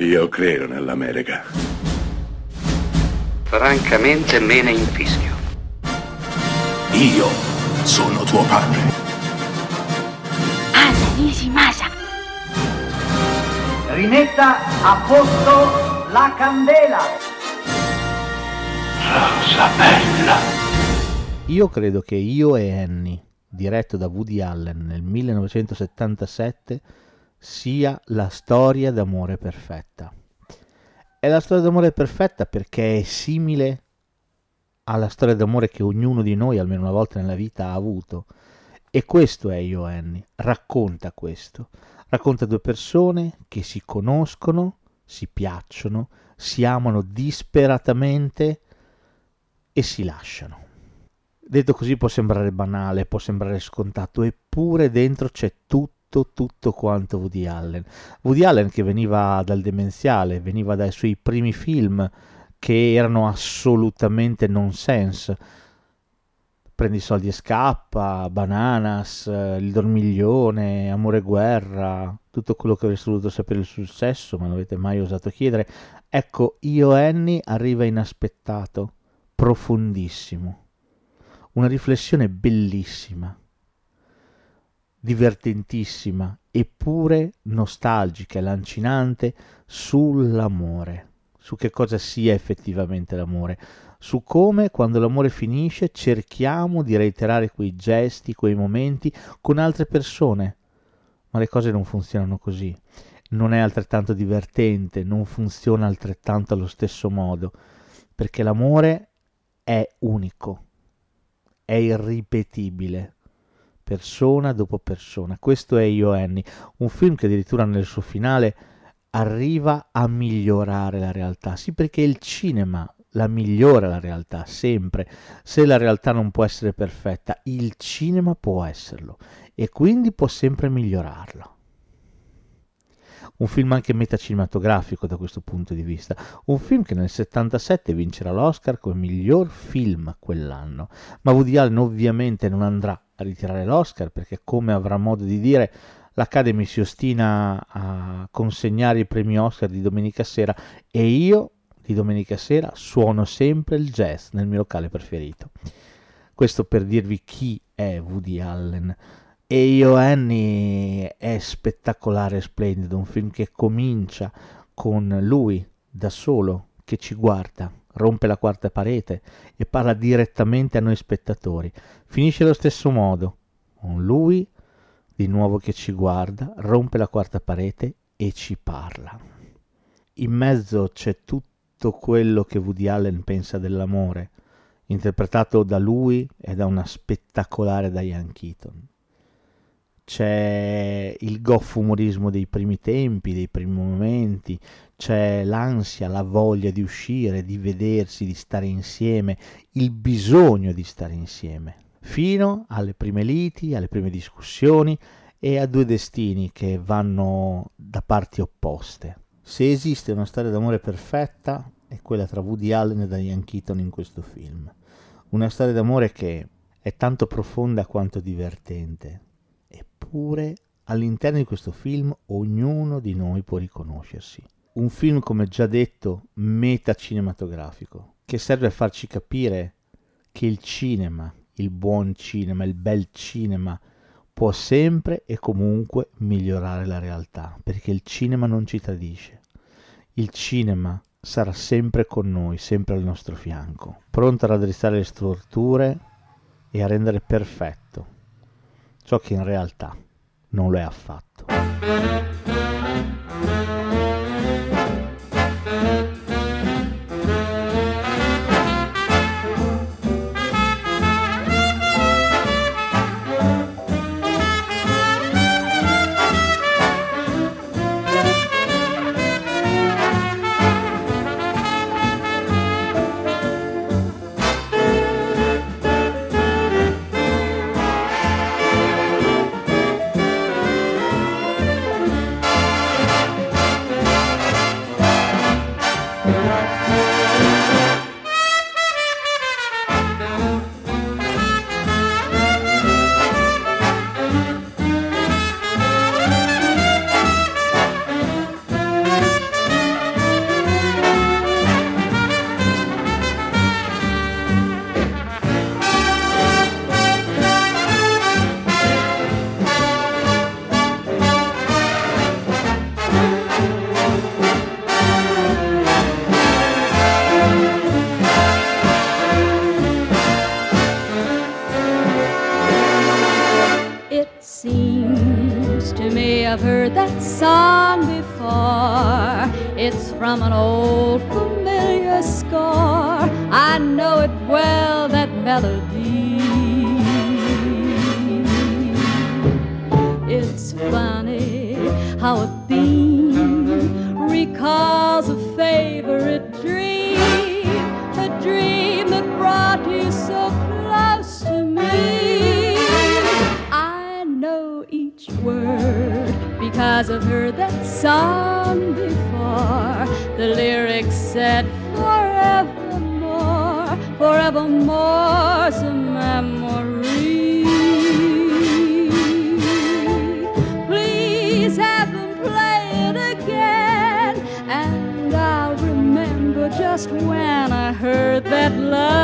Io credo nell'America. Francamente me ne infischio. Io sono tuo padre. Anna Nishimasa. Rimetta a posto la candela. Rosa bella. Io credo che Io e Annie, diretto da Woody Allen nel 1977, sia la storia d'amore perfetta. È la storia d'amore perfetta perché è simile alla storia d'amore che ognuno di noi almeno una volta nella vita ha avuto. E questo è Io Annie, racconta questo. Racconta due persone che si conoscono, si piacciono, si amano disperatamente e si lasciano. Detto così può sembrare banale, può sembrare scontato, eppure dentro c'è tutto tutto, tutto quanto Woody Allen. Woody Allen che veniva dal demenziale, veniva dai suoi primi film che erano assolutamente nonsense. Prendi soldi e scappa, Bananas, Il dormiglione, Amore e guerra, tutto quello che avreste voluto sapere sul sesso, ma non avete mai osato chiedere. Ecco, Io Annie arriva inaspettato, profondissimo. Una riflessione bellissima divertentissima, eppure nostalgica e lancinante sull'amore, su che cosa sia effettivamente l'amore, su come quando l'amore finisce cerchiamo di reiterare quei gesti, quei momenti con altre persone, ma le cose non funzionano così. Non è altrettanto divertente, non funziona altrettanto allo stesso modo, perché l'amore è unico, è irripetibile persona dopo persona. Questo è Io Annie, un film che addirittura nel suo finale arriva a migliorare la realtà. Sì, perché il cinema la migliora la realtà sempre. Se la realtà non può essere perfetta, il cinema può esserlo e quindi può sempre migliorarla un film anche metacinematografico da questo punto di vista, un film che nel 77 vincerà l'Oscar come miglior film quell'anno, ma Woody Allen ovviamente non andrà ritirare l'Oscar perché come avrà modo di dire l'Academy si ostina a consegnare i premi Oscar di domenica sera e io di domenica sera suono sempre il jazz nel mio locale preferito. Questo per dirvi chi è Woody Allen. E Io Annie è spettacolare e splendido, un film che comincia con lui da solo che ci guarda, rompe la quarta parete e parla direttamente a noi spettatori. Finisce allo stesso modo, con lui di nuovo che ci guarda, rompe la quarta parete e ci parla. In mezzo c'è tutto quello che Woody Allen pensa dell'amore, interpretato da lui e da una spettacolare Diane Keaton c'è il goffo umorismo dei primi tempi, dei primi momenti, c'è l'ansia, la voglia di uscire, di vedersi, di stare insieme, il bisogno di stare insieme, fino alle prime liti, alle prime discussioni e a due destini che vanno da parti opposte. Se esiste una storia d'amore perfetta, è quella tra Woody Allen e Diane Keaton in questo film. Una storia d'amore che è tanto profonda quanto divertente, Eppure all'interno di questo film ognuno di noi può riconoscersi. Un film, come già detto, metacinematografico, che serve a farci capire che il cinema, il buon cinema, il bel cinema, può sempre e comunque migliorare la realtà, perché il cinema non ci tradisce. Il cinema sarà sempre con noi, sempre al nostro fianco, pronto a raddrizzare le storture e a rendere perfetto ciò che in realtà non lo è affatto. Song before. It's from an old familiar score. I know it well, that melody. It's funny how a theme recalls a favorite dream, because I've heard that song before. The lyrics said forevermore, forevermore, some memory. Please have them play it again, and I'll remember just when I heard that song.